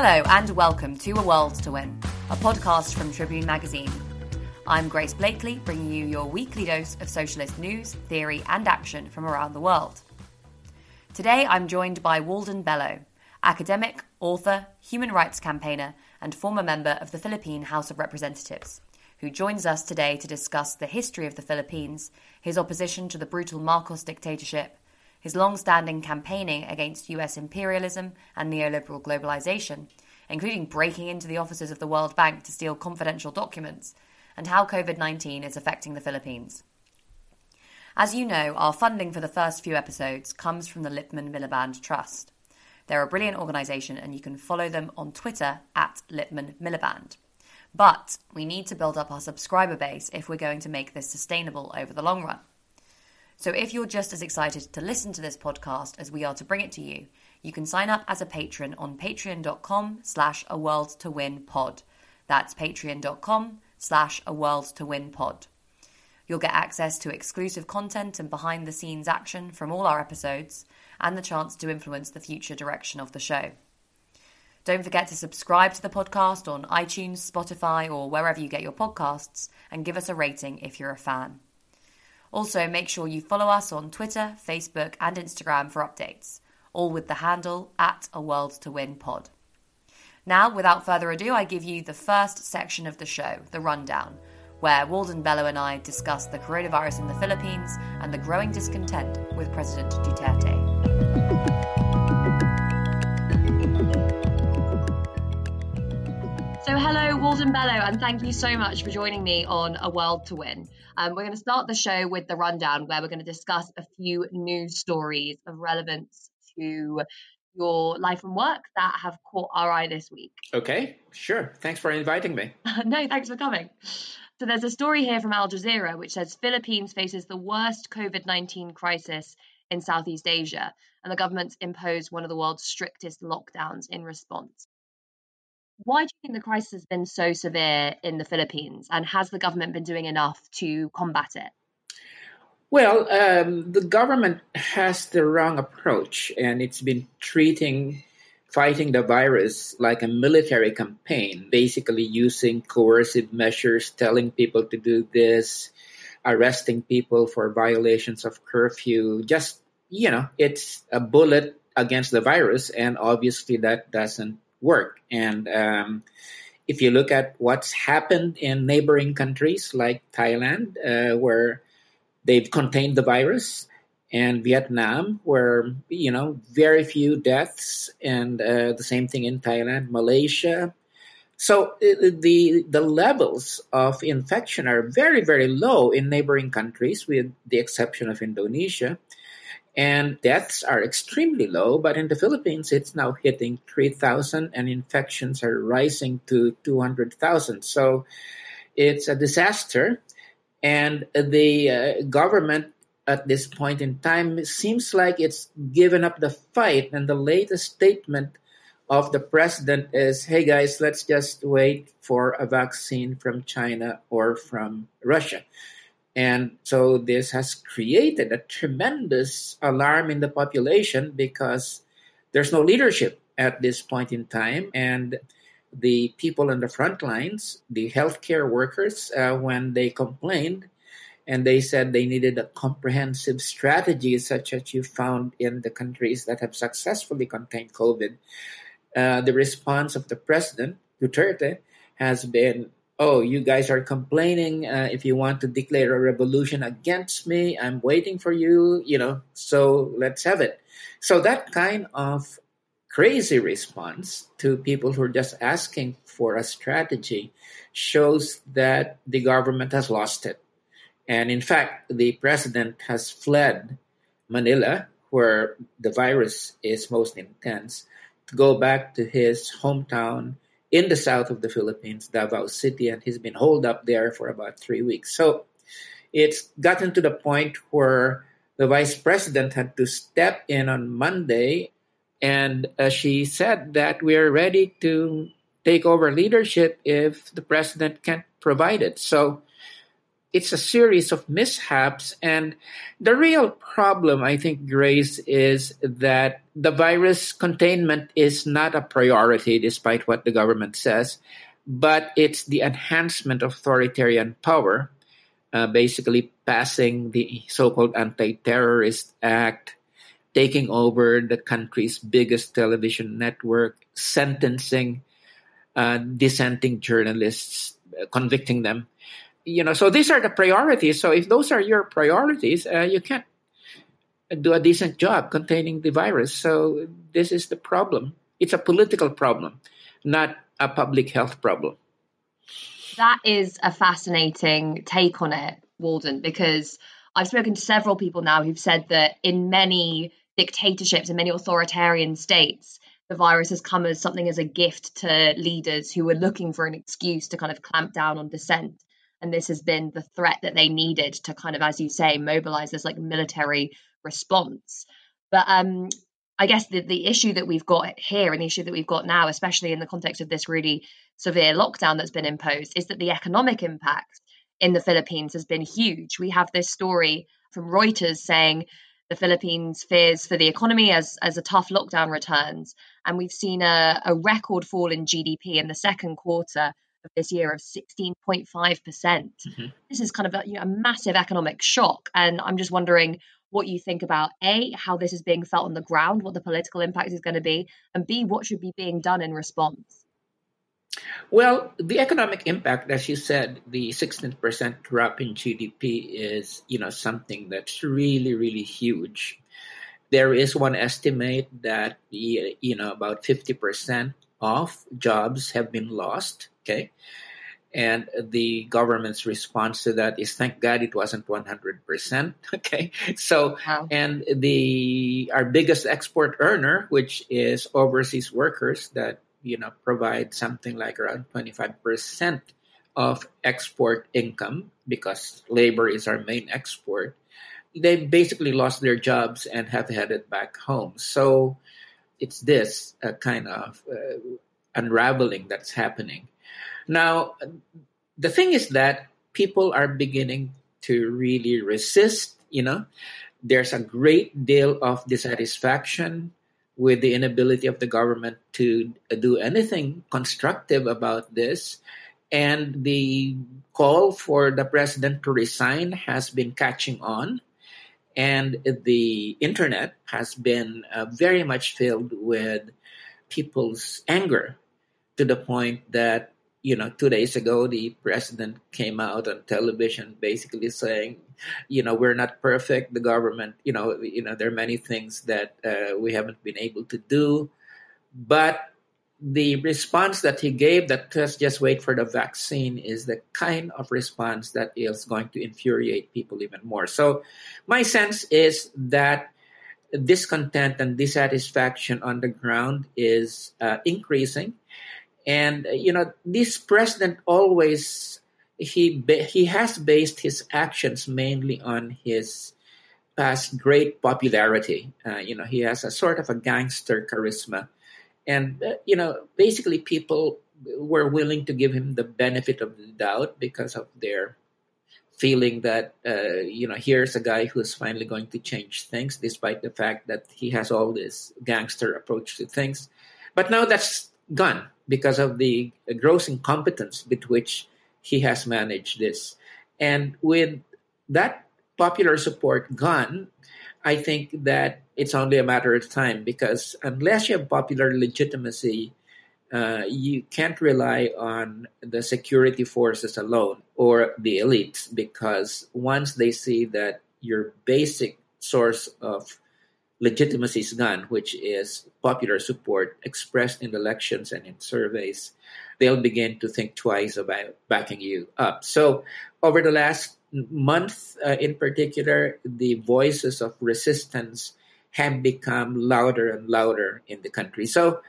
Hello, and welcome to A World to Win, a podcast from Tribune Magazine. I'm Grace Blakeley, bringing you your weekly dose of socialist news, theory, and action from around the world. Today, I'm joined by Walden Bello, academic, author, human rights campaigner, and former member of the Philippine House of Representatives, who joins us today to discuss the history of the Philippines, his opposition to the brutal Marcos dictatorship, his long standing campaigning against US imperialism and neoliberal globalization, including breaking into the offices of the World Bank to steal confidential documents, and how COVID 19 is affecting the Philippines. As you know, our funding for the first few episodes comes from the Lipman Miliband Trust. They're a brilliant organisation, and you can follow them on Twitter at Lipman Miliband. But we need to build up our subscriber base if we're going to make this sustainable over the long run. So if you're just as excited to listen to this podcast as we are to bring it to you, you can sign up as a patron on patreon.com slash a world to win pod. That's patreon.com slash a world to win pod. You'll get access to exclusive content and behind the scenes action from all our episodes and the chance to influence the future direction of the show. Don't forget to subscribe to the podcast on iTunes, Spotify, or wherever you get your podcasts, and give us a rating if you're a fan. Also, make sure you follow us on Twitter, Facebook, and Instagram for updates, all with the handle at A World to Win Pod. Now, without further ado, I give you the first section of the show, the rundown, where Walden Bello and I discuss the coronavirus in the Philippines and the growing discontent with President Duterte. So, hello, Walden Bello, and thank you so much for joining me on A World to Win. Um, we're going to start the show with the rundown, where we're going to discuss a few news stories of relevance to your life and work that have caught our eye this week. Okay, sure. Thanks for inviting me. no, thanks for coming. So, there's a story here from Al Jazeera which says Philippines faces the worst COVID 19 crisis in Southeast Asia, and the government's imposed one of the world's strictest lockdowns in response. Why do you think the crisis has been so severe in the Philippines, and has the government been doing enough to combat it? Well, um, the government has the wrong approach, and it's been treating fighting the virus like a military campaign, basically using coercive measures, telling people to do this, arresting people for violations of curfew. Just, you know, it's a bullet against the virus, and obviously that doesn't work. And um, if you look at what's happened in neighboring countries like Thailand, uh, where they've contained the virus, and Vietnam, where you know very few deaths, and uh, the same thing in Thailand, Malaysia. So the the levels of infection are very very low in neighboring countries, with the exception of Indonesia and deaths are extremely low. But in the Philippines, it's now hitting 3,000 and infections are rising to 200,000. So it's a disaster. And the uh, government at this point in time seems like it's given up the fight. And the latest statement of the president is hey guys, let's just wait for a vaccine from China or from Russia. And so this has created a tremendous alarm in the population because there's no leadership at this point in time. And the people on the front lines, the healthcare workers, uh, when they complained and they said they needed a comprehensive strategy, such as you found in the countries that have successfully contained COVID, uh, the response of the president, Duterte, has been oh, you guys are complaining. Uh, if you want to declare a revolution against me, I'm waiting for you, you know, so let's have it. So that kind of crazy response to people who are just asking for a strategy shows that the government has lost it. And in fact, the president has fled Manila, where the virus is most intense, go back to his hometown in the south of the Philippines, Davao City, and he's been holed up there for about three weeks. So it's gotten to the point where the vice president had to step in on Monday, and uh, she said that we are ready to take over leadership if the president can't provide it. So it's a series of mishaps. And the real problem, I think, Grace, is that the virus containment is not a priority, despite what the government says, but it's the enhancement of authoritarian power, uh, basically passing the so called Anti Terrorist Act, taking over the country's biggest television network, sentencing uh, dissenting journalists, uh, convicting them you know, so these are the priorities. So if those are your priorities, uh, you can't do a decent job containing the virus. So this is the problem. It's a political problem, not a public health problem. That is a fascinating take on it, Walden, because I've spoken to several people now who've said that in many dictatorships and many authoritarian states, the virus has come as something as a gift to leaders who were looking for an excuse to kind of clamp down on dissent and this has been the threat that they needed to kind of as you say mobilize this like military response but um i guess the, the issue that we've got here and the issue that we've got now especially in the context of this really severe lockdown that's been imposed is that the economic impact in the philippines has been huge we have this story from reuters saying the Philippines fears for the economy as, as a tough lockdown returns. And we've seen a, a record fall in GDP in the second quarter of this year of 16.5%. percent mm hmm This is kind of a, you know, a massive economic shock. And I'm just wondering what you think about A, how this is being felt on the ground, what the political impact is going to be, and B, what should be being done in response. Well, the economic impact, as you said, the 16% drop in GDP is, you know, something that's really, really huge. There is one estimate that, you know, about 50% of jobs have been lost. Okay. And the government's response to that is thank God it wasn't 100%. Okay. So, wow. and the, our biggest export earner, which is overseas workers that, you know, provide something like around 25% of export income because labor is our main export. They basically lost their jobs and have headed back home. So, it's this uh, kind of uh, unraveling that's happening. Now, the thing is that people are beginning to really resist, you know. There's a great deal of dissatisfaction with the inability of the government to do anything constructive about this. And the call for the president to resign has been catching on and the internet has been uh, very much filled with people's anger to the point that you know two days ago the president came out on television basically saying you know we're not perfect. The government you know you know there are many things that uh, we haven't been able to do. But the response that he gave that just just wait for the vaccine is the kind of response that is going to infuriate people even more. So my sense is that discontent and dissatisfaction on the ground is uh, increasing and you know this president always he he has based his actions mainly on his past great popularity. Uh, you know he has a sort of a gangster charisma. And uh, you know basically people were willing to give him the benefit of the doubt because of their feeling that uh, you know here's a guy who's finally going to change things despite the fact that he has all this gangster approach to things. But now that's gone because of the gross incompetence with which he has managed this. And with that popular support gone I think that it's only a matter of time because unless you have popular legitimacy, uh, you can't rely on the security forces alone or the elites because once they see that your basic source of legitimacy is gone, which is popular support expressed in elections and in surveys, they'll begin to think twice about backing you up. So, over the last month uh, in particular, the voices of resistance have become louder and louder in the country. So,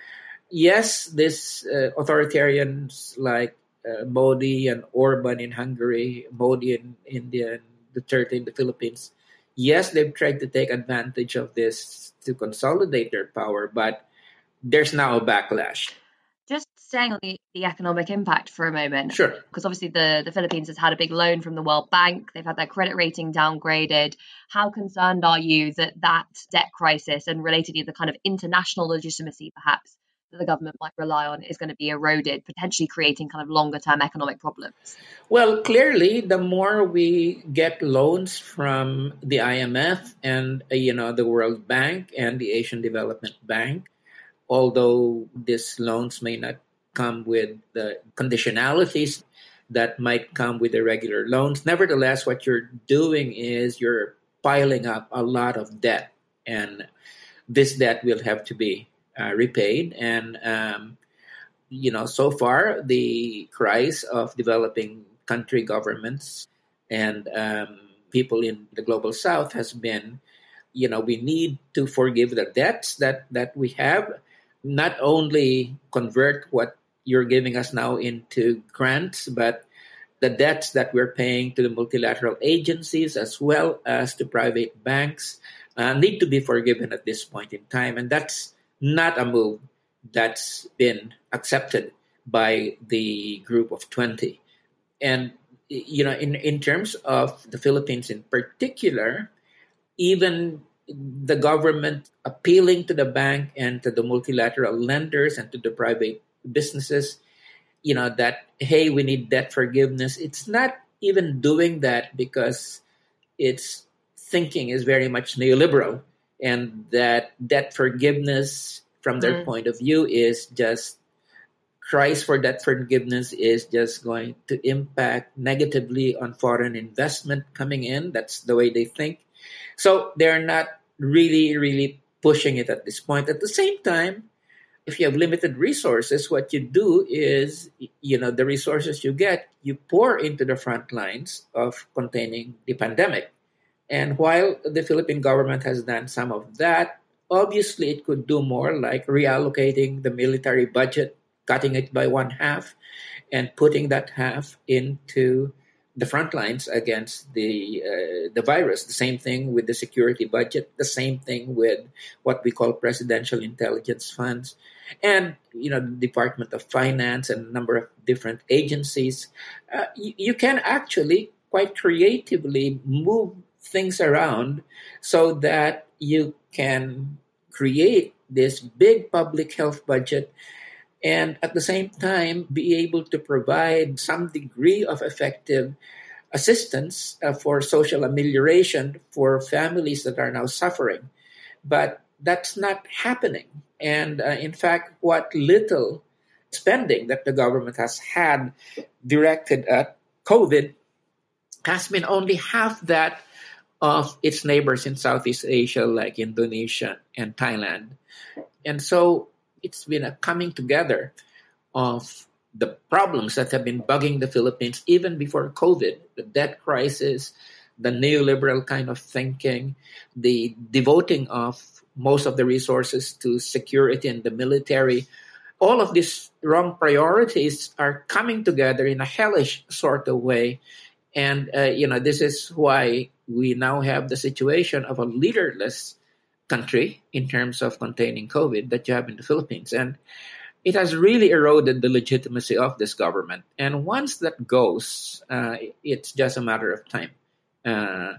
yes, these uh, authoritarians like uh, Modi and Orban in Hungary, Modi in India, and Duterte in the Philippines, yes, they've tried to take advantage of this to consolidate their power, but there's now a backlash. Just staying on the, the economic impact for a moment. Sure. Because obviously the, the Philippines has had a big loan from the World Bank. They've had their credit rating downgraded. How concerned are you that that debt crisis and related to the kind of international legitimacy perhaps the government might rely on is going to be eroded, potentially creating kind of longer term economic problems? Well, clearly, the more we get loans from the IMF and uh, you know the World Bank and the Asian Development Bank, although these loans may not come with the conditionalities that might come with the regular loans, nevertheless, what you're doing is you're piling up a lot of debt, and this debt will have to be uh, repaid. And um, you know, so far the cries of developing country governments and um, people in the global south has been, you know, we need to forgive the debts that that we have, not only convert what you're giving us now into grants, but the debts that we're paying to the multilateral agencies as well as to private banks uh, need to be forgiven at this point in time, and that's not a move that's been accepted by the group of 20. And, you know, in, in terms of the Philippines in particular, even the government appealing to the bank and to the multilateral lenders and to the private businesses, you know, that, hey, we need debt forgiveness. It's not even doing that because its thinking is very much neoliberal and that that forgiveness from their mm. point of view is just cries for that forgiveness is just going to impact negatively on foreign investment coming in. That's the way they think. So they're not really, really pushing it at this point. At the same time, if you have limited resources, what you do is, you know, the resources you get, you pour into the front lines of containing the pandemic. And while the Philippine government has done some of that, obviously it could do more, like reallocating the military budget, cutting it by one half, and putting that half into the front lines against the uh, the virus. The same thing with the security budget. The same thing with what we call presidential intelligence funds, and you know the Department of Finance and a number of different agencies. Uh, you, you can actually quite creatively move things around so that you can create this big public health budget and at the same time be able to provide some degree of effective assistance uh, for social amelioration for families that are now suffering. But that's not happening. And uh, in fact, what little spending that the government has had directed at COVID has been only half that of its neighbors in Southeast Asia, like Indonesia and Thailand. And so it's been a coming together of the problems that have been bugging the Philippines even before COVID the debt crisis, the neoliberal kind of thinking, the devoting of most of the resources to security and the military. All of these wrong priorities are coming together in a hellish sort of way. And, uh, you know, this is why we now have the situation of a leaderless country in terms of containing COVID that you have in the Philippines. And it has really eroded the legitimacy of this government. And once that goes, uh, it's just a matter of time. Uh,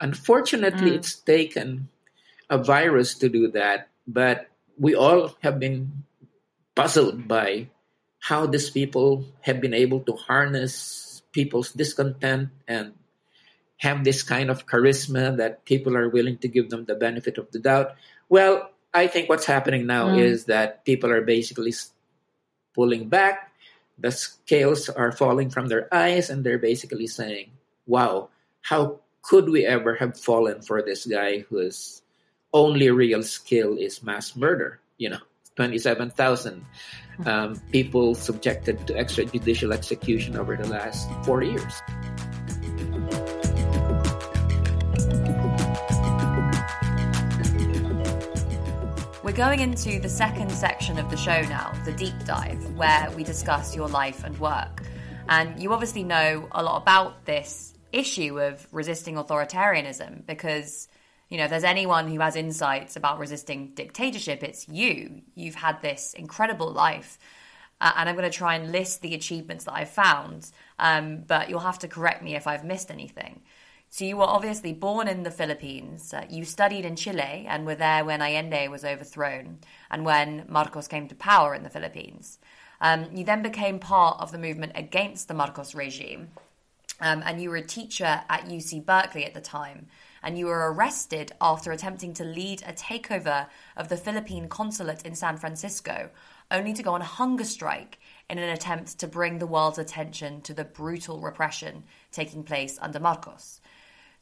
unfortunately, mm. it's taken a virus to do that, but we all have been puzzled by how these people have been able to harness people's discontent and have this kind of charisma that people are willing to give them the benefit of the doubt. Well, I think what's happening now mm. is that people are basically pulling back. The scales are falling from their eyes, and they're basically saying, Wow, how could we ever have fallen for this guy whose only real skill is mass murder? You know, 27,000 um, people subjected to extrajudicial execution over the last four years. We're going into the second section of the show now, the deep dive, where we discuss your life and work. And you obviously know a lot about this issue of resisting authoritarianism because, you know, if there's anyone who has insights about resisting dictatorship, it's you. You've had this incredible life. uh, and I'm going to try and list the achievements that I've found, um, but you'll have to correct me if I've missed anything. So you were obviously born in the Philippines. Uh, you studied in Chile and were there when Allende was overthrown and when Marcos came to power in the Philippines. Um, you then became part of the movement against the Marcos regime, um, and you were a teacher at UC Berkeley at the time. And you were arrested after attempting to lead a takeover of the Philippine consulate in San Francisco, only to go on a hunger strike in an attempt to bring the world's attention to the brutal repression taking place under Marcos.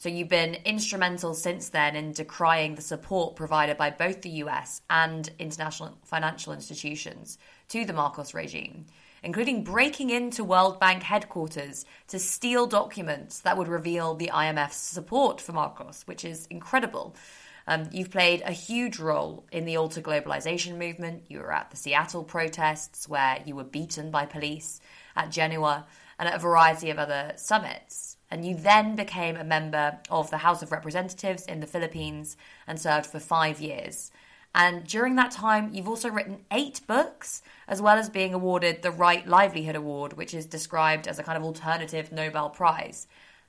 So you've been instrumental since then in decrying the support provided by both the US and international financial institutions to the Marcos regime, including breaking into World Bank headquarters to steal documents that would reveal the IMF's support for Marcos, which is incredible. Um, you've played a huge role in the alter globalization movement. You were at the Seattle protests where you were beaten by police, at Genoa, and at a variety of other summits. And you then became a member of the House of Representatives in the Philippines and served for five years. And during that time, you've also written eight books, as well as being awarded the Right Livelihood Award, which is described as a kind of alternative Nobel Prize.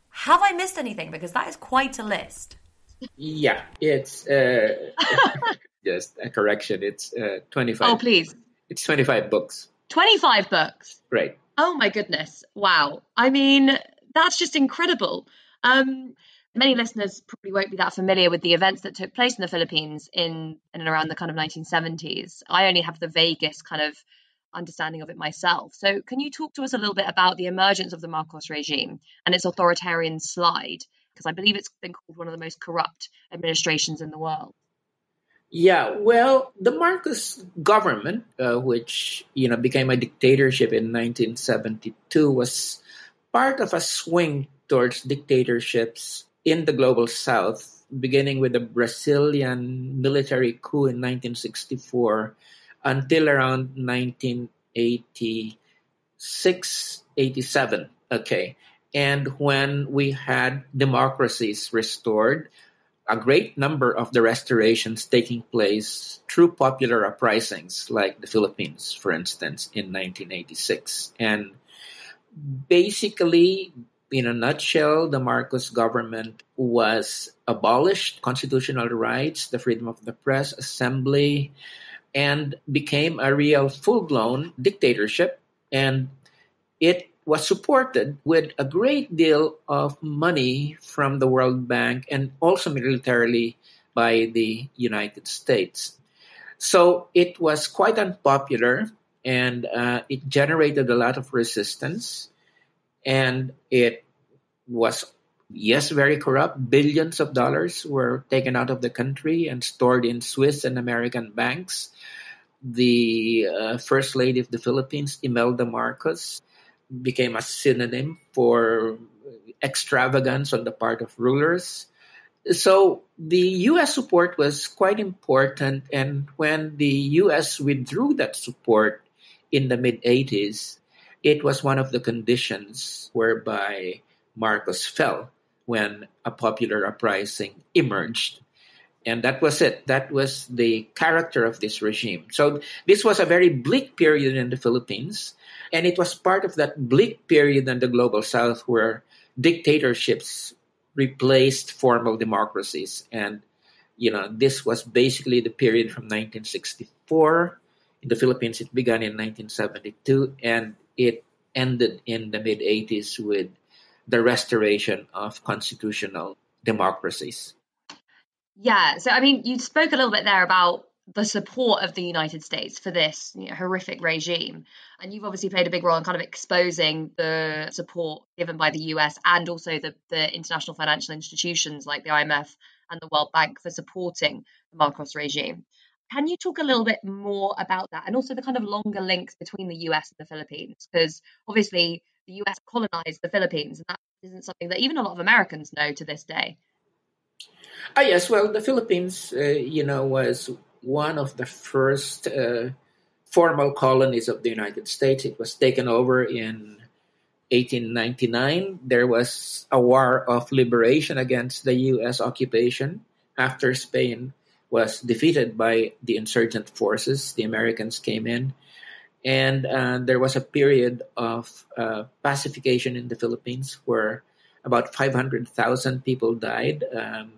Have I missed anything? Because that is quite a list. Yeah, it's uh, just a correction. It's uh, 25. Oh, please. It's 25 books. 25 books? Right. Oh, my goodness. Wow. I mean, that's just incredible. Um, many listeners probably won't be that familiar with the events that took place in the Philippines in, in and around the kind of 1970s. I only have the vaguest kind of understanding of it myself. So, can you talk to us a little bit about the emergence of the Marcos regime and its authoritarian slide? Because I believe it's been called one of the most corrupt administrations in the world. Yeah, well, the Marcos government, uh, which you know became a dictatorship in 1972, was part of a swing towards dictatorships in the global south, beginning with the Brazilian military coup in 1964 until around 1986, 87. Okay. And when we had democracies restored, a great number of the restorations taking place through popular uprisings, like the Philippines, for instance, in 1986. And basically, in a nutshell, the Marcos government was abolished constitutional rights, the freedom of the press, assembly, and became a real full blown dictatorship. And it was supported with a great deal of money from the World Bank and also militarily by the United States. So it was quite unpopular and uh, it generated a lot of resistance and it was yes very corrupt. Billions of dollars were taken out of the country and stored in swiss and american banks. The uh, first lady of the philippines imelda marcos became a synonym for extravagance on the part of rulers. So the US support was quite important. And when the US withdrew that support in the mid 80s, it was one of the conditions whereby Marcos fell when a popular uprising emerged. And that was it. That was the character of this regime. So this was a very bleak period in the Philippines. And it was part of that bleak period in the global south where dictatorships replaced formal democracies. And, you know, this was basically the period from 1964 in the Philippines, it began in 1972 and it ended in the mid 80s with the restoration of constitutional democracies. Yeah, so I mean, you spoke a little bit there about the support of the United States for this you know, horrific regime. And you've obviously played a big role in kind of exposing the support given by the US and also the, the international financial institutions like the IMF and the World Bank for supporting the Marcos regime. Can you talk a little bit more about that and also the kind of longer links between the US and the Philippines? Because obviously the US colonized the Philippines, and that isn't something that even a lot of Americans know to this day. Ah, yes. Well, the Philippines, uh, you know, was one of the first uh, formal colonies of the United States. It was taken over in 1899. There was a war of liberation against the U.S. occupation after Spain was defeated by the insurgent forces. The Americans came in And uh, there was a period of uh, pacification in the Philippines where about 500,000 people died. Um,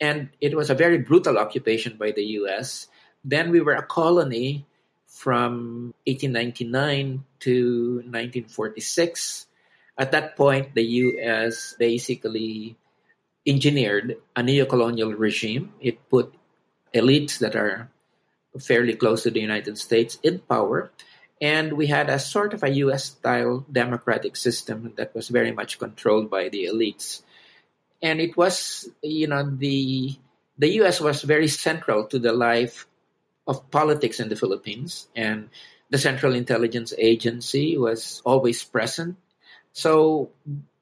and it was a very brutal occupation by the US. Then we were a colony from 1899 to 1946. At that point, the US basically engineered a neocolonial regime. It put elites that are fairly close to the United States in power. And we had a sort of a US style democratic system that was very much controlled by the elites. And it was, you know, the the US was very central to the life of politics in the Philippines. And the Central Intelligence Agency was always present. So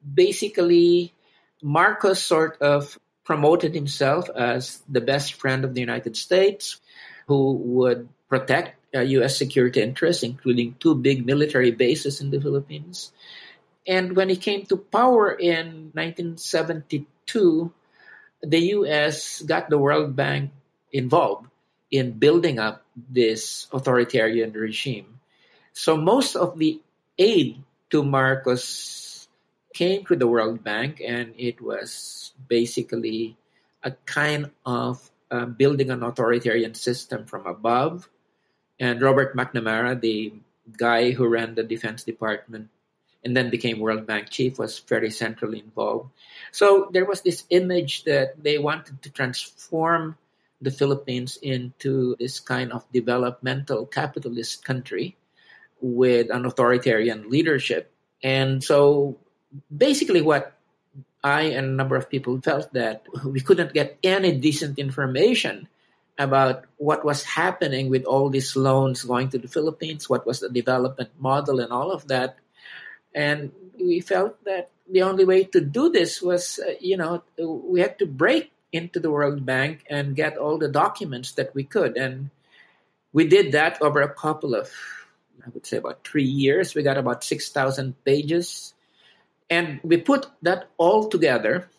basically, Marcos sort of promoted himself as the best friend of the United States who would protect uh, U.S. security interests, including two big military bases in the Philippines. And when he came to power in 1972, the U.S. got the World Bank involved in building up this authoritarian regime. So most of the aid to Marcos came to the World Bank, and it was basically a kind of uh, building an authoritarian system from above and Robert McNamara, the guy who ran the Defense Department and then became World Bank chief, was very centrally involved. So there was this image that they wanted to transform the Philippines into this kind of developmental capitalist country with an authoritarian leadership. And so basically, what I and a number of people felt that we couldn't get any decent information about what was happening with all these loans going to the Philippines, what was the development model, and all of that. And we felt that the only way to do this was, uh, you know, we had to break into the World Bank and get all the documents that we could. And we did that over a couple of, I would say, about three years. We got about 6,000 pages. And we put that all together.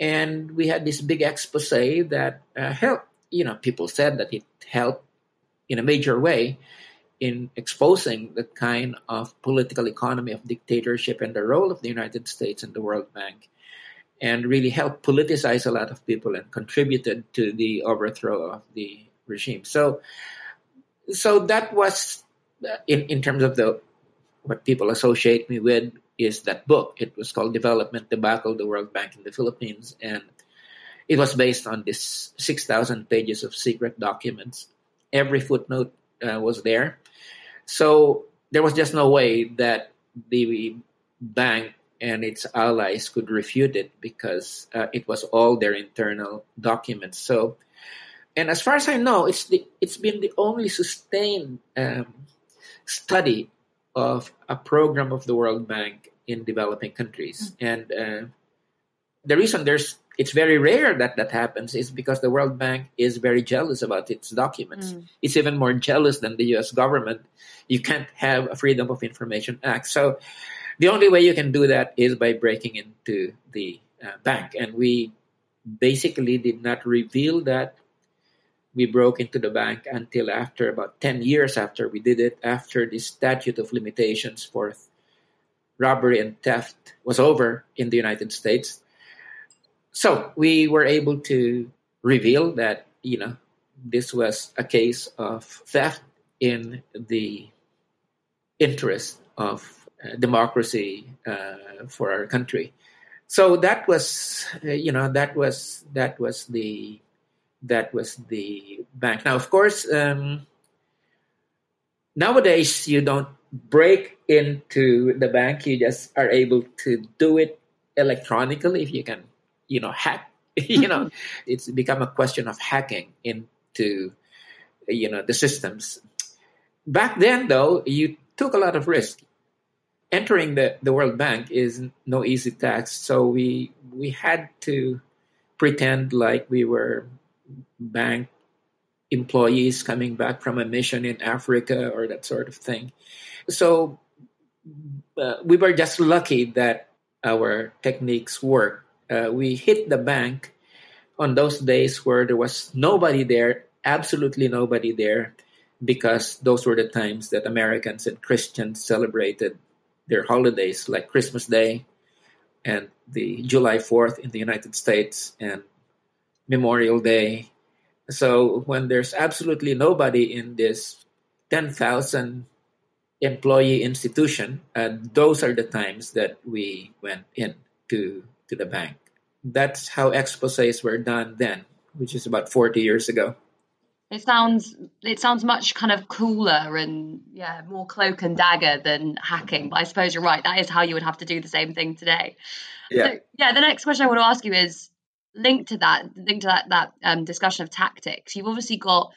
And we had this big expose that uh, helped you know, people said that it helped in a major way in exposing the kind of political economy of dictatorship and the role of the United States and the World Bank, and really helped politicize a lot of people and contributed to the overthrow of the regime. So, so that was in in terms of the what people associate me with is that book. It was called Development Debacle: The World Bank in the Philippines, and it was based on this 6,000 pages of secret documents. Every footnote uh, was there. So there was just no way that the bank and its allies could refute it because uh, it was all their internal documents. So, and as far as I know, it's the it's been the only sustained um, study of a program of the World Bank in developing countries, mm-hmm. and uh, the reason there's it's very rare that that happens is because the World Bank is very jealous about its documents. Mm. It's even more jealous than the US government. You can't have a Freedom of Information Act. So the only way you can do that is by breaking into the uh, bank. And we basically did not reveal that we broke into the bank until after about 10 years after we did it, after the statute of limitations for robbery and theft was over in the United States so we were able to reveal that you know this was a case of theft in the interest of uh, democracy uh, for our country. So that was, uh, you know, that was that was the that was the bank. Now, of course, um, nowadays you don't break into the bank; you just are able to do it electronically if you can you know hack. You know it's become a question of hacking into you know the systems. Back then though you took a lot of risk. Entering the, the world bank is no easy task. So we we had to pretend like we were bank employees coming back from a mission in africa or that sort of thing so uh, we were just lucky that our techniques worked uh, we hit the bank on those days where there was nobody there, absolutely nobody there. because those were the times that Americans and Christians celebrated their holidays like Christmas Day and the July 4th in the United States and Memorial Day. So when there's absolutely nobody in this 10,000 employee institution, uh, those are the times that we went in to, to the bank. That's how exposés were done then, which is about 40 years ago. It sounds it sounds much kind of cooler and yeah, more cloak and dagger than hacking. But I suppose you're right. That is how you would have to do the same thing today. Yeah. So, yeah. The next question I want to ask you is linked to that, linked to that that um, discussion of tactics. You've obviously got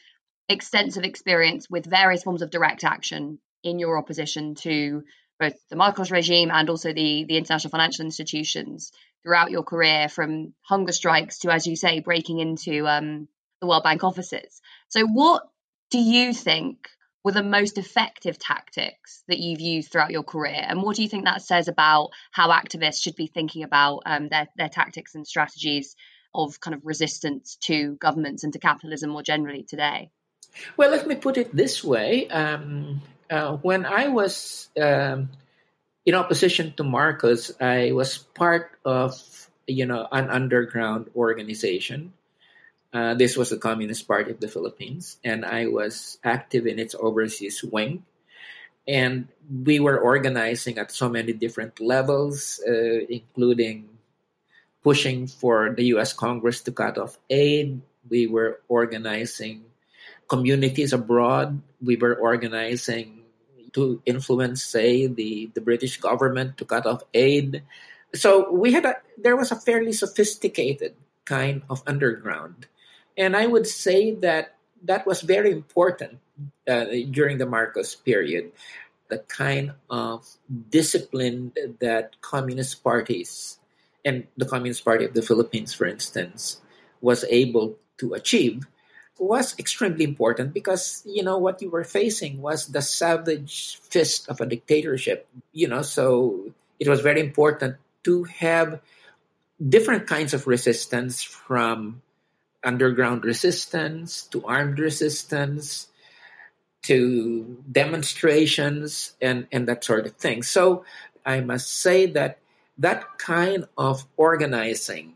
extensive experience with various forms of direct action in your opposition to both the Marcos regime and also the the international financial institutions throughout your career, from hunger strikes to, as you say, breaking into um, the World Bank offices. So, what do you think were the most effective tactics that you've used throughout your career, and what do you think that says about how activists should be thinking about um, their their tactics and strategies of kind of resistance to governments and to capitalism more generally today? Well, let me put it this way: um, uh, when I was um, in opposition to Marcos, I was part of you know an underground organization uh, this was the Communist Party of the Philippines, and I was active in its overseas wing. And we were organizing at so many different levels, uh, including pushing for the US Congress to cut off aid. We were organizing communities abroad. We were organizing to influence, say, the, the British government to cut off aid. So we had a, there was a fairly sophisticated kind of underground and I would say that that was very important uh, during the Marcos period. The kind of discipline that communist parties and the Communist Party of the Philippines, for instance, was able to achieve was extremely important because you know what you were facing was the savage fist of a dictatorship you know so it was very important to have different kinds of resistance from underground resistance to armed resistance to demonstrations and, and that sort of thing. So I must say that that kind of organizing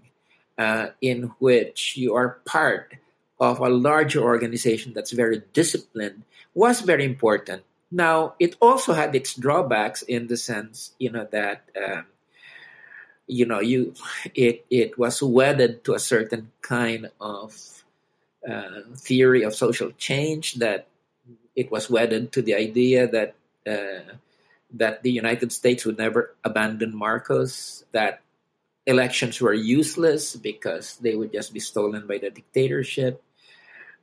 uh, in which you are part of a larger organization that's very disciplined was very important. Now, it also had its drawbacks in the sense, you know, that um, you know you it it was wedded to a certain kind of uh, theory of social change that it was wedded to the idea that uh, that the United States would never abandon Marcos that elections were useless because they would just be stolen by the dictatorship.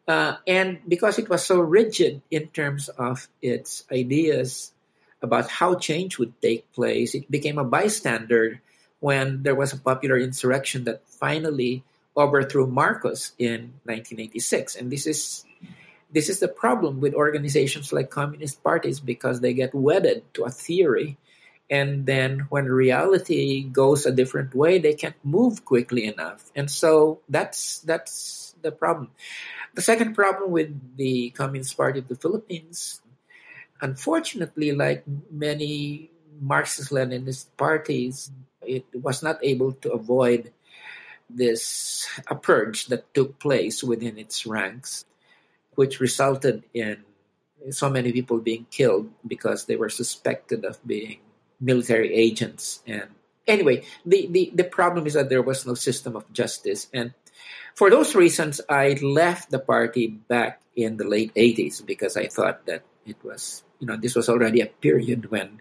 Uh, and because it was so rigid in terms of its ideas about how change would take place, it became a bystander when there was a popular insurrection that finally overthrew Marcos in 1986. And this is this is the problem with organizations like communist parties because they get wedded to a theory and then when reality goes a different way they can't move quickly enough and so that's that's the problem the second problem with the communist party of the philippines unfortunately like many marxist leninist parties it was not able to avoid this a purge that took place within its ranks, which resulted in so many people being killed because they were suspected of being military agents. And anyway, the, the, the problem is that there was no system of justice. And for those reasons, I left the party back in the late 80s because I thought that it was, you know, this was already a period when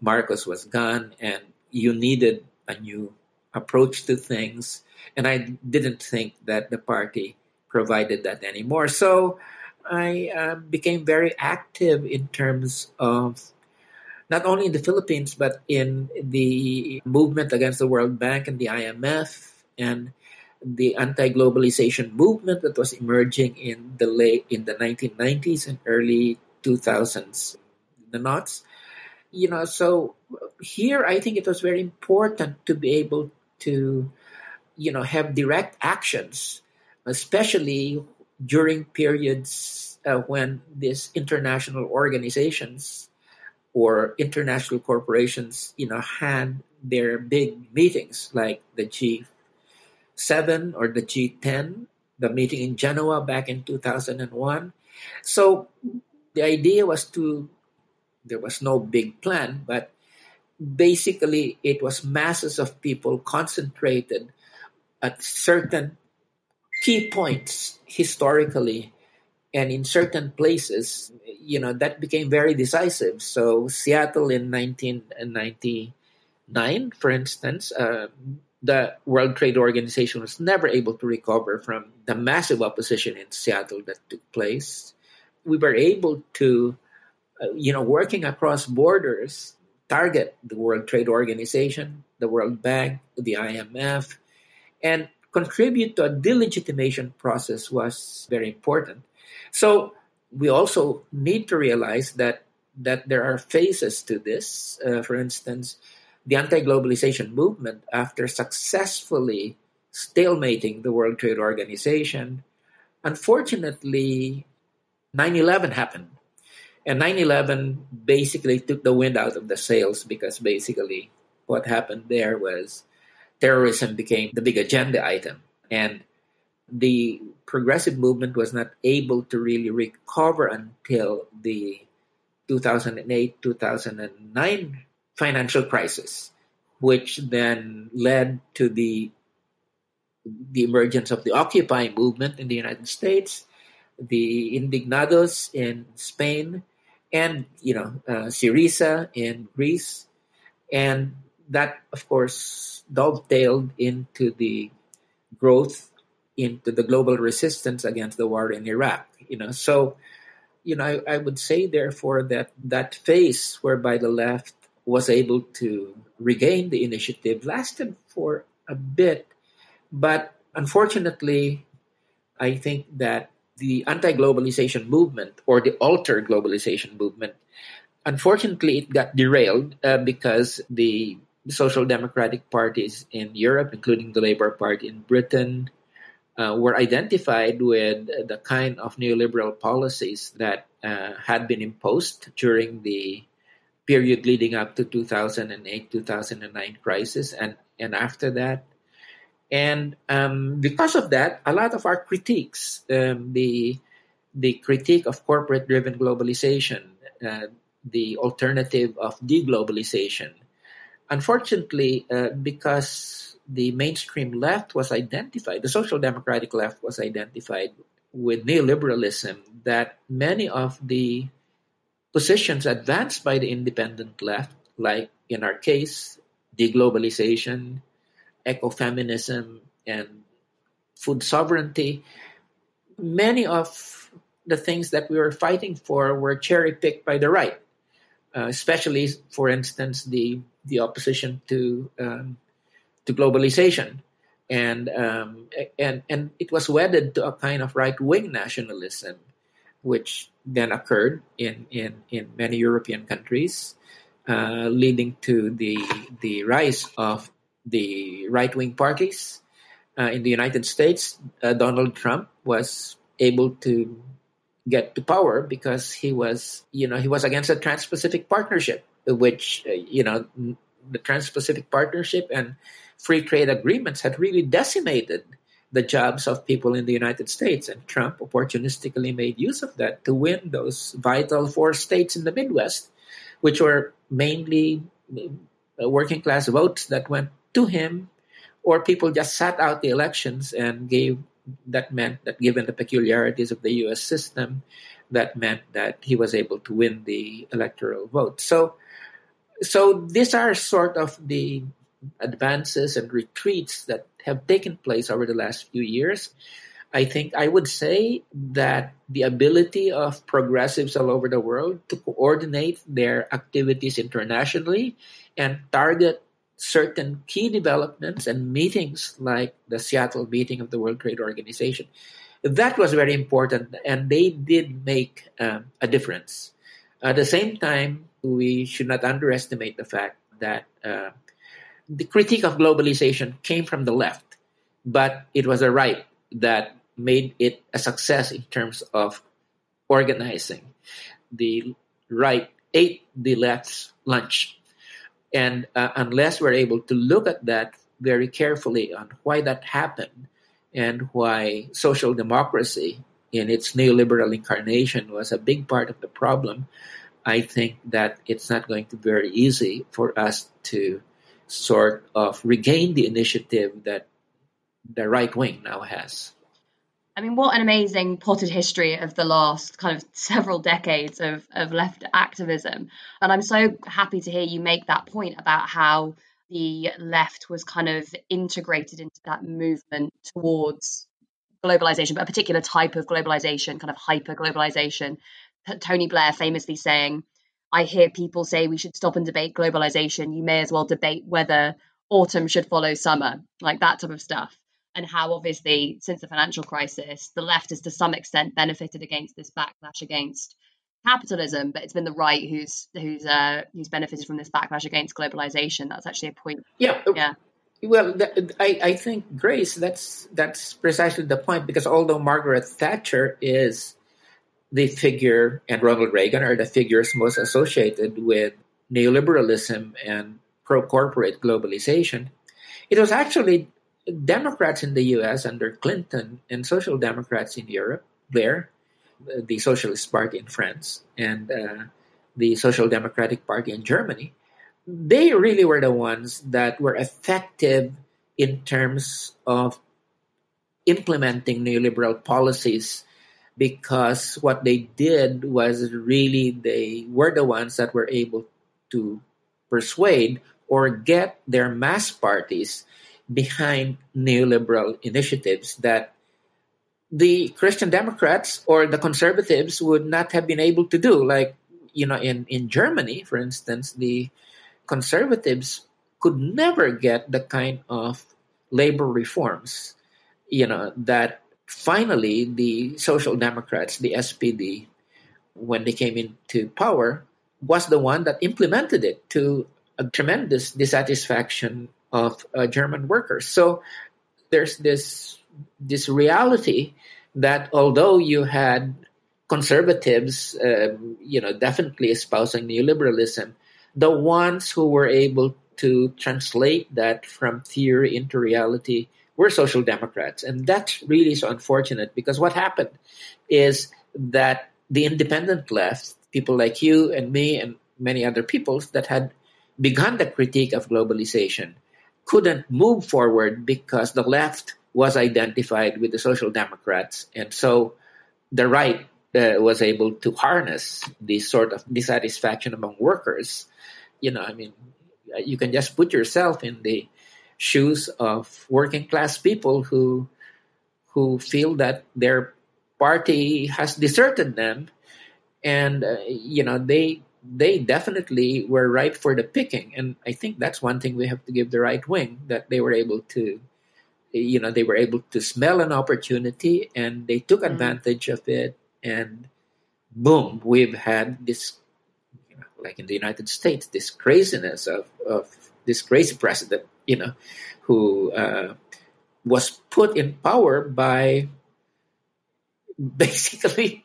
Marcos was gone and you needed a new approach to things. And I didn't think that the party provided that anymore. So I uh, became very active in terms of not only in the Philippines, but in the movement against the World Bank and the IMF and the anti-globalization movement that was emerging in the late in the 1990s and early 2000s the knots you know, so here I think it was very important to be able to, you know, have direct actions, especially during periods uh, when these international organizations or international corporations, you know, had their big meetings like the G7 or the G10, the meeting in Genoa back in 2001. So the idea was to, there was no big plan, but basically it was masses of people concentrated at certain key points historically and in certain places you know that became very decisive. So seattle in 1999 for instance uh, the world trade organization was never able to recover from the massive opposition in seattle that took place. We were able to you know working across borders target the World Trade Organization, the World Bank, the IMF, and contribute to a delegitimation process was very important. So we also need to realize that that there are phases to this. Uh, for instance, the anti-globalization movement, after successfully stalemating the World Trade Organization, unfortunately, 9/11 happened and 9 11 basically took the wind out of the sails because basically what happened there was terrorism became the big agenda item. And the progressive movement was not able to really recover until the 2008 2009 financial crisis, which then led to the the emergence of the Occupy movement in the United States, the Indignados in Spain, and you know uh, Syriza in Greece, and that of course dovetailed into the growth into the global resistance against the war in Iraq. You know, so you know I, I would say therefore that that phase whereby the left was able to regain the initiative lasted for a bit, but unfortunately, I think that the anti globalization movement or the alter globalization movement, unfortunately, it got derailed uh, because the social democratic parties in Europe, including the Labour Party in Britain, uh, were identified with the kind of neoliberal policies that uh, had been imposed during the period leading up to 2008 2009 crisis and and after that and um, because of that, a lot of our critiques, um, the the critique of corporate-driven globalization, uh, the alternative of deglobalization, unfortunately, uh, because the mainstream left was identified, the social democratic left was identified with neoliberalism, that many of the positions advanced by the independent left, like in our case, deglobalization, ecofeminism and food sovereignty, many of the things that we were fighting for were cherry picked by the right, uh, especially, for instance, the the opposition to um, to globalization, and um, and and it was wedded to a kind of right wing nationalism, which then occurred in in in many European countries, uh, leading to the the rise of the right wing parties. Uh, in the United States, uh, Donald Trump was able to get to power because he was, you know, he was against the Trans-Pacific Partnership, which, uh, you know, the Trans-Pacific Partnership and free trade agreements had really decimated the jobs of people in the United States. And Trump opportunistically made use of that to win those vital four states in the Midwest, which were mainly uh, working class votes that went to him, or people just sat out the elections and gave. That meant that, given the peculiarities of the U.S. system, that meant that he was able to win the electoral vote. So, so these are sort of the advances and retreats that have taken place over the last few years. I think I would say that the ability of progressives all over the world to coordinate their activities internationally and target certain key developments and meetings like the Seattle meeting of the World Trade Organization. That was very important, and they did make um, a difference. At the same time, we should not underestimate the fact that uh, the critique of globalization came from the left, but it was the right that made it a success in terms of organizing. The right ate the left's lunch. And uh, unless we're able to look at that very carefully on why that happened and why social democracy in its neoliberal incarnation was a big part of the problem, I think that it's not going to be very easy for us to sort of regain the initiative that the right wing now has. I mean, what an amazing potted history of the last kind of several decades of, of left activism. And I'm so happy to hear you make that point about how the left was kind of integrated into that movement towards globalization, but a particular type of globalization, kind of hyper globalization. Tony Blair famously saying, I hear people say we should stop and debate globalization. You may as well debate whether autumn should follow summer, like that type of stuff. And how, obviously, since the financial crisis, the left has to some extent benefited against this backlash against capitalism, but it's been the right who's who's uh, who's benefited from this backlash against globalization. That's actually a point. Yeah, yeah. Well, I, I think Grace, that's that's precisely the point because although Margaret Thatcher is the figure and Ronald Reagan are the figures most associated with neoliberalism and pro corporate globalization. It was actually Democrats in the US under Clinton and Social Democrats in Europe, there, the Socialist Party in France, and uh, the Social Democratic Party in Germany. They really were the ones that were effective in terms of implementing neoliberal policies because what they did was really they were the ones that were able to persuade or get their mass parties behind neoliberal initiatives that the Christian Democrats or the conservatives would not have been able to do. Like, you know, in, in Germany, for instance, the conservatives could never get the kind of labor reforms, you know, that finally, the Social Democrats, the SPD, when they came into power, was the one that implemented it to a tremendous dissatisfaction of uh, German workers. So there's this this reality that although you had conservatives, um, you know, definitely espousing neoliberalism, the ones who were able to translate that from theory into reality we're social democrats. And that's really so unfortunate because what happened is that the independent left, people like you and me and many other peoples that had begun the critique of globalization, couldn't move forward because the left was identified with the social democrats. And so the right uh, was able to harness this sort of dissatisfaction among workers. You know, I mean, you can just put yourself in the shoes of working class people who who feel that their party has deserted them and uh, you know they they definitely were ripe for the picking and i think that's one thing we have to give the right wing that they were able to you know they were able to smell an opportunity and they took mm-hmm. advantage of it and boom we've had this you know, like in the united states this craziness of, of this crazy president you know, who uh, was put in power by basically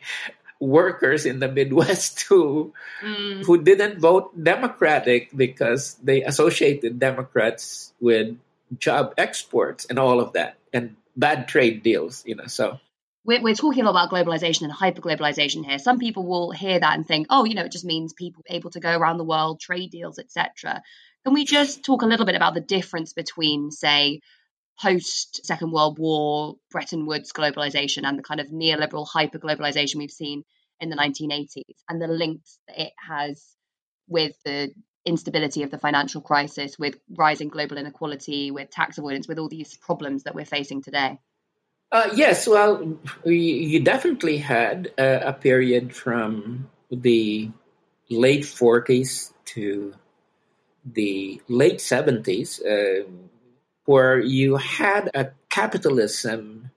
workers in the Midwest who mm. who didn't vote Democratic because they associated Democrats with job exports and all of that and bad trade deals, you know. So we're, we're talking a lot about globalization and hyperglobalization here. Some people will hear that and think, oh, you know, it just means people able to go around the world, trade deals, etc. Can we just talk a little bit about the difference between, say, post Second World War, Bretton Woods globalization, and the kind of neoliberal hyper globalization we've seen in the 1980s, and the links that it has with the instability of the financial crisis, with rising global inequality, with tax avoidance, with all these problems that we're facing today? Uh, yes, well, you definitely had a, a period from the late 40s to the late 70s, uh, where you had a capitalism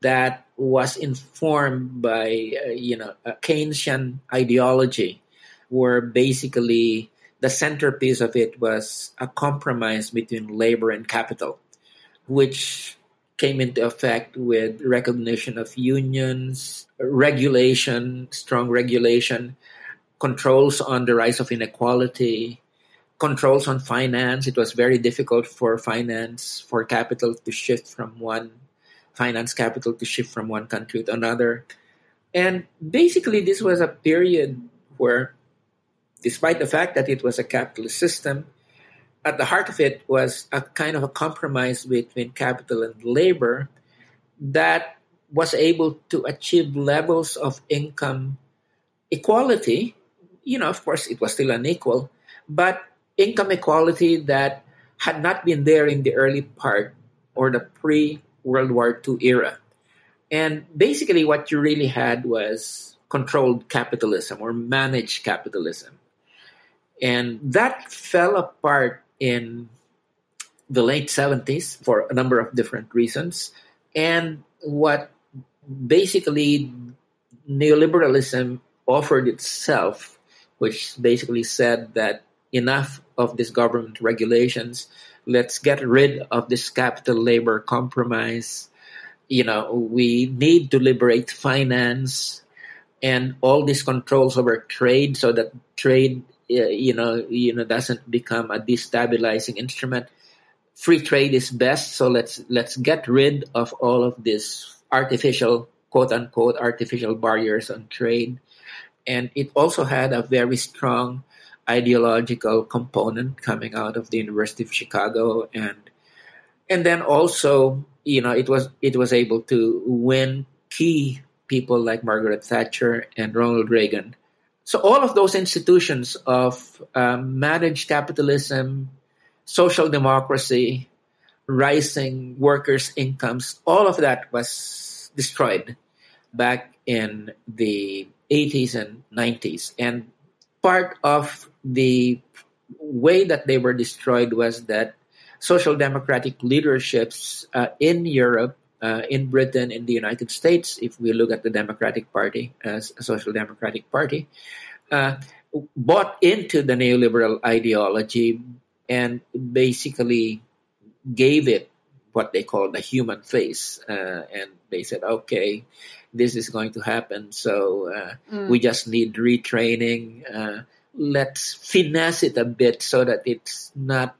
that was informed by, uh, you know, a Keynesian ideology, where basically the centerpiece of it was a compromise between labor and capital, which came into effect with recognition of unions, regulation, strong regulation, controls on the rise of inequality, controls on finance. It was very difficult for finance, for capital to shift from one finance capital to shift from one country to another. And basically, this was a period where, despite the fact that it was a capitalist system, at the heart of it was a kind of a compromise between capital and labor that was able to achieve levels of income equality. You know, of course, it was still unequal, but income equality that had not been there in the early part or the pre World War II era. And basically, what you really had was controlled capitalism or managed capitalism. And that fell apart in the late 70s for a number of different reasons. And what basically neoliberalism offered itself, which basically said that enough of these government regulations, let's get rid of this capital labor compromise. You know, we need to liberate finance and all these controls over trade so that trade uh, you know you know doesn't become a destabilizing instrument. Free trade is best so let's let's get rid of all of this artificial quote unquote artificial barriers on trade. And it also had a very strong ideological component coming out of the University of Chicago and and then also you know it was it was able to win key people like Margaret Thatcher and Ronald Reagan so all of those institutions of um, managed capitalism, social democracy, rising workers' incomes, all of that was destroyed back in the 80s and 90s. And part of the way that they were destroyed was that social democratic leaderships uh, in Europe, uh, in Britain, in the United States, if we look at the Democratic Party as a social democratic party, uh, bought into the neoliberal ideology and basically gave it what they call the human face. Uh, and they said, okay, this is going to happen. So uh, mm. we just need retraining. Let's finesse it a bit so that it's not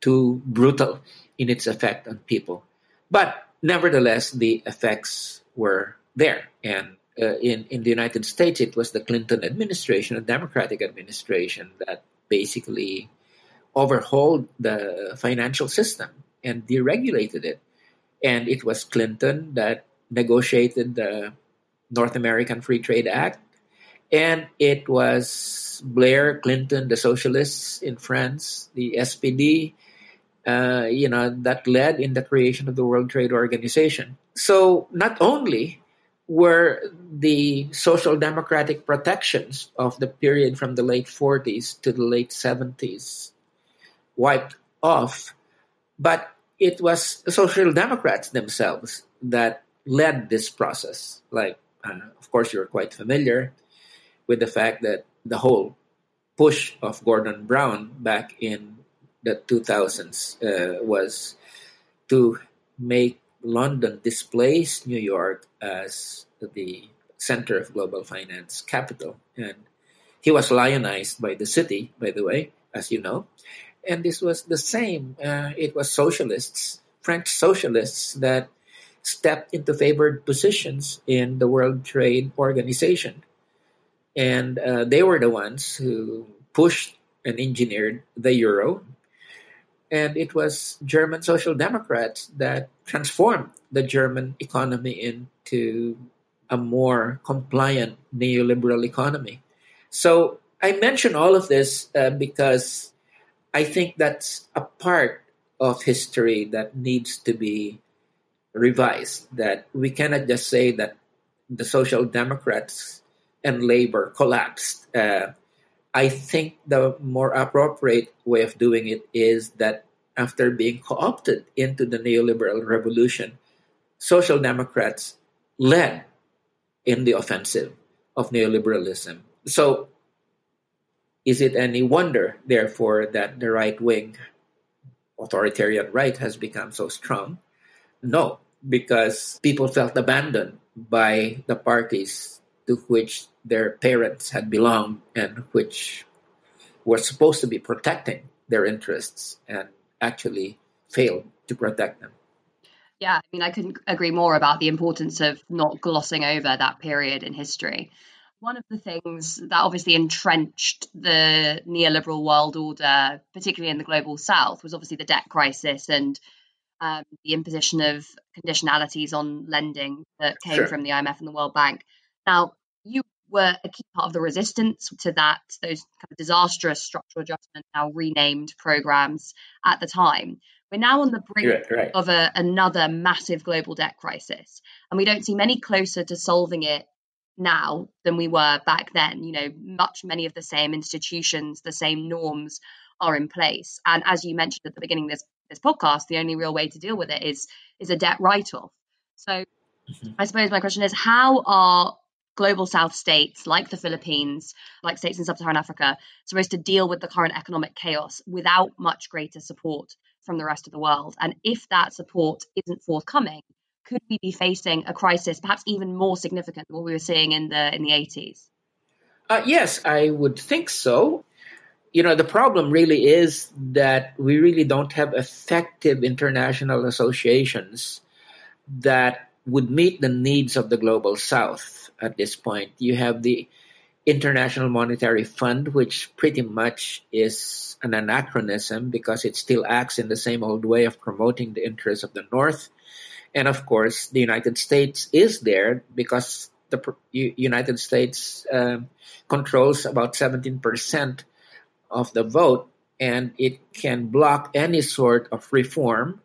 too brutal in its effect on people. But nevertheless, the effects were there. And uh, in in the United States, it was the Clinton administration, a Democratic administration, that basically overhauled the financial system and deregulated it. And it was Clinton that negotiated the North American Free Trade Act, and it was Blair, Clinton, the socialists in France, the SPD, uh, you know, that led in the creation of the World Trade Organization. So not only were the social democratic protections of the period from the late 40s to the late 70s wiped off, but it was social democrats themselves that led this process. Like, uh, of course, you're quite familiar with the fact that the whole push of Gordon Brown back in the 2000s uh, was to make London displace New York as the center of global finance capital. And he was lionized by the city, by the way, as you know. And this was the same. Uh, it was socialists, French socialists, that stepped into favored positions in the World Trade Organization. And uh, they were the ones who pushed and engineered the euro and it was German social democrats that transformed the German economy into a more compliant neoliberal economy. So I mention all of this uh, because I think that's a part of history that needs to be revised. That we cannot just say that the social democrats and labor collapsed. Uh, I think the more appropriate way of doing it is that after being co opted into the neoliberal revolution, social democrats led in the offensive of neoliberalism. So, is it any wonder, therefore, that the right wing authoritarian right has become so strong? No. because people felt abandoned by the parties to which their parents had belonged and which were supposed to be protecting their interests and actually failed to protect them. Yeah, I mean, I couldn't agree more about the importance of not glossing over that period in history. One of the things that obviously entrenched the neoliberal world order, particularly in the global south, was obviously the debt crisis and um, the imposition of conditionalities on lending that came sure. from the IMF and the World Bank. Now, you were a key part of the resistance to that, those kind of disastrous structural adjustment, now renamed programs at the time. We're now on the brink right, right. of a, another massive global debt crisis, and we don't seem any closer to solving it now than we were back then. You know, much many of the same institutions, the same norms are in place. And as you mentioned at the beginning of this this podcast, the only real way to deal with it is is a debt write off. So, mm-hmm. I suppose my question is, how are global south states like the Philippines, like states in sub Saharan Africa, supposed to deal with the current economic chaos without much greater support from the rest of the world? And if that support isn't forthcoming, could we be facing a crisis perhaps even more significant than what we were seeing in the in the 80s? Uh, yes, I would think so. You know, the problem really is that we really don't have effective international associations that would meet the needs of the global south at this point. You have the International Monetary Fund, which pretty much is an anachronism because it still acts in the same old way of promoting the interests of the North. And of course, the United States is there because the United States um, controls about 17% of the vote and it can block any sort of reform,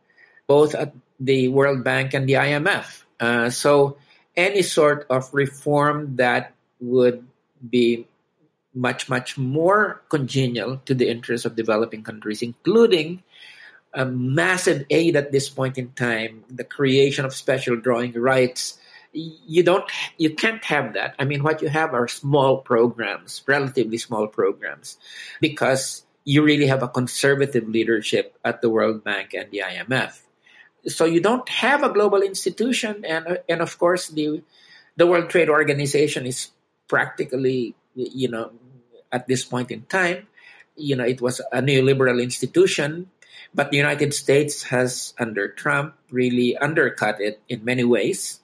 both at the World Bank and the IMF. Uh, so any sort of reform that would be much, much more congenial to the interests of developing countries, including a massive aid at this point in time, the creation of special drawing rights. You don't, you can't have that. I mean, what you have are small programs, relatively small programs, because you really have a conservative leadership at the World Bank and the IMF so you don't have a global institution, and and of course the the World Trade Organization is practically you know at this point in time, you know it was a neoliberal institution, but the United States has under Trump really undercut it in many ways,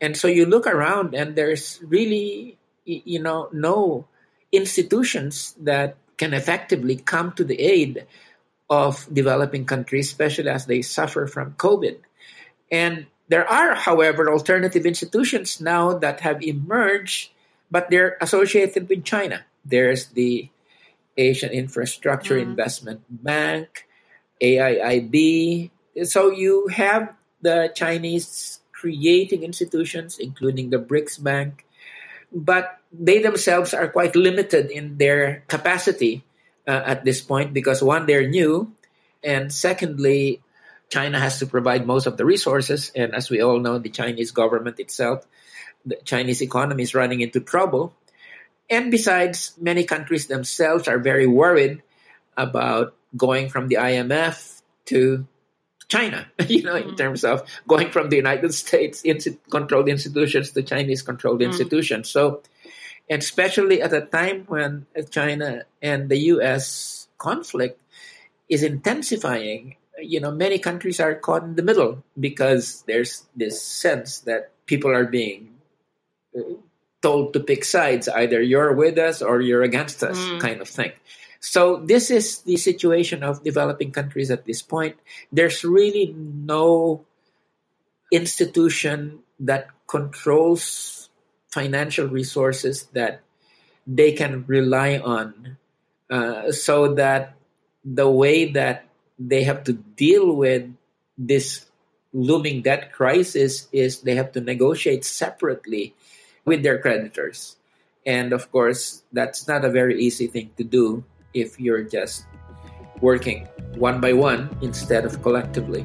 and so you look around and there's really you know no institutions that can effectively come to the aid of developing countries, especially as they suffer from COVID. And there are, however, alternative institutions now that have emerged, but they're associated with China. There's the Asian Infrastructure mm. Investment Bank, AIIB. So you have the Chinese creating institutions, including the BRICS Bank, but they themselves are quite limited in their capacity uh, at this point because one, they're new, and secondly, China has to provide most of the resources. And as we all know, the Chinese government itself, the Chinese economy is running into trouble. And besides, many countries themselves are very worried about going from the IMF to China, you know, mm-hmm. in terms of going from the United States controlled institutions to Chinese controlled mm-hmm. institutions. So and especially at a time when China and the U.S. conflict is intensifying, you know, many countries are caught in the middle because there's this sense that people are being uh, told to pick sides, either you're with us or you're against us, mm. kind of thing. So this is the situation of developing countries at this point. There's really no institution that controls financial resources that they can rely on uh, so that the way that they have to deal with this looming debt crisis is they have to negotiate separately with their creditors. And of course, that's not a very easy thing to do if you're just working one by one instead of collectively.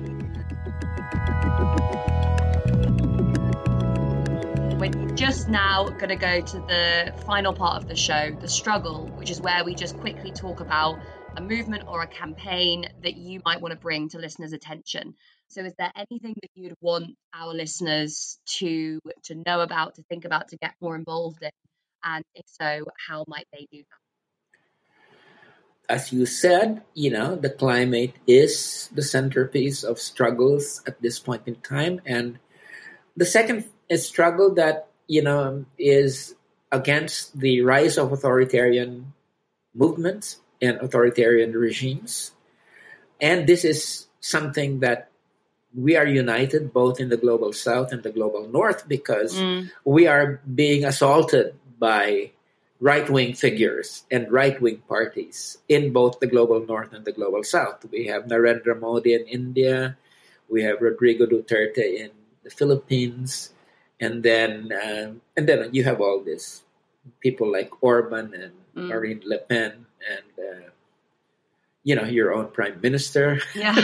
Just now going to go to the final part of the show, the struggle, which is where we just quickly talk about a movement or a campaign that you might want to bring to listeners' attention. So, is there anything that you'd want our listeners to to know about, to think about, to get more involved in? And if so, how might they do that? As you said, you know, the climate is the centerpiece of struggles at this point in time. And the second struggle that, you know, is against the rise of authoritarian movements and authoritarian regimes. And this is something that we are united both in the global south and the global north because mm. we are being assaulted by right wing figures and right wing parties in both the global north and the global south. We have Narendra Modi in India, we have Rodrigo Duterte in the Philippines, and then um, and then you have all these people like Orban and mm. Marine Le Pen and uh, you know your own prime minister. Yeah.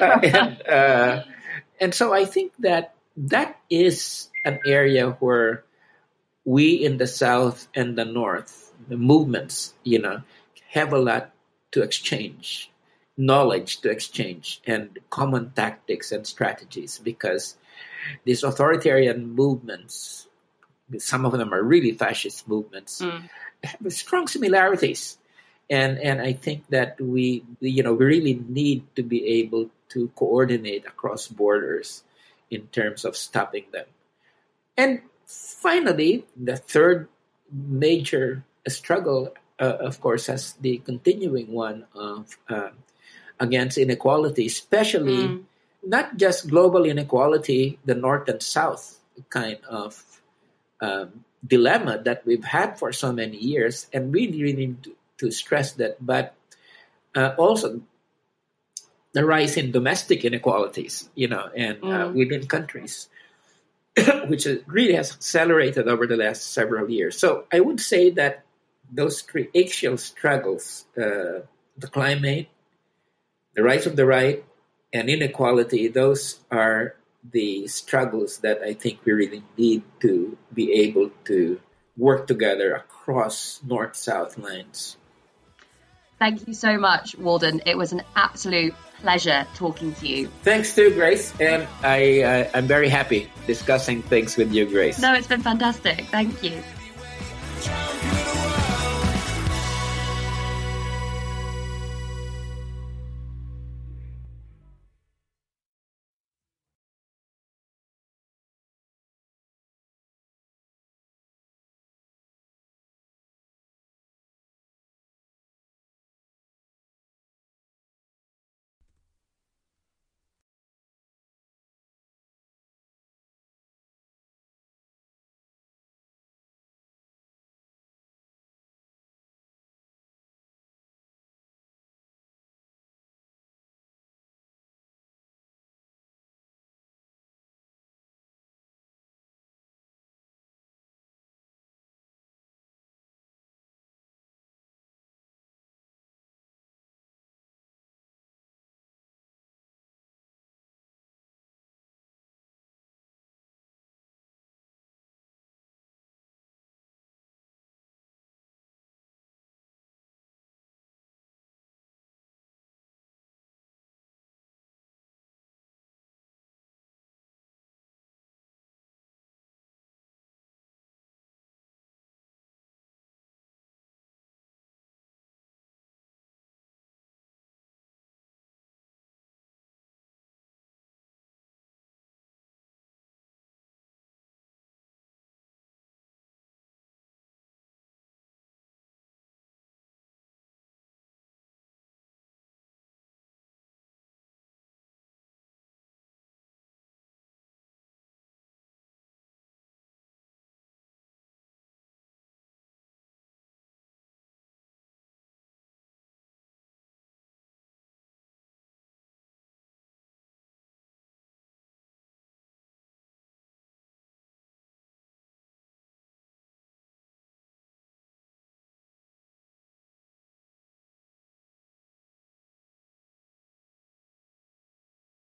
uh, and uh, and so I think that that is an area where we in the South and the North, the movements, you know, have a lot to exchange, knowledge to exchange, and common tactics and strategies because these authoritarian movements, some of them are really fascist movements, mm. have strong similarities. And, and I think that we, you know, we really need to be able to coordinate across borders in terms of stopping them. And finally, the third major struggle, uh, of course, has the continuing one of uh, against inequality, especially mm. Not just global inequality, the north and south kind of um, dilemma that we've had for so many years, and we really need to, to stress that, but uh, also the rise in domestic inequalities, you know, and uh, mm. within countries. which really has accelerated over the last several years. So I would say that those three axial struggles uh, the climate, the rise of the right, and inequality those are the struggles that I think we really need to be able to work together across north south lines. Thank you so much, Walden. It was an absolute pleasure talking to you. Thanks to Grace, and I, uh, I'm very happy discussing things with you, Grace. No, it's been fantastic. Thank you.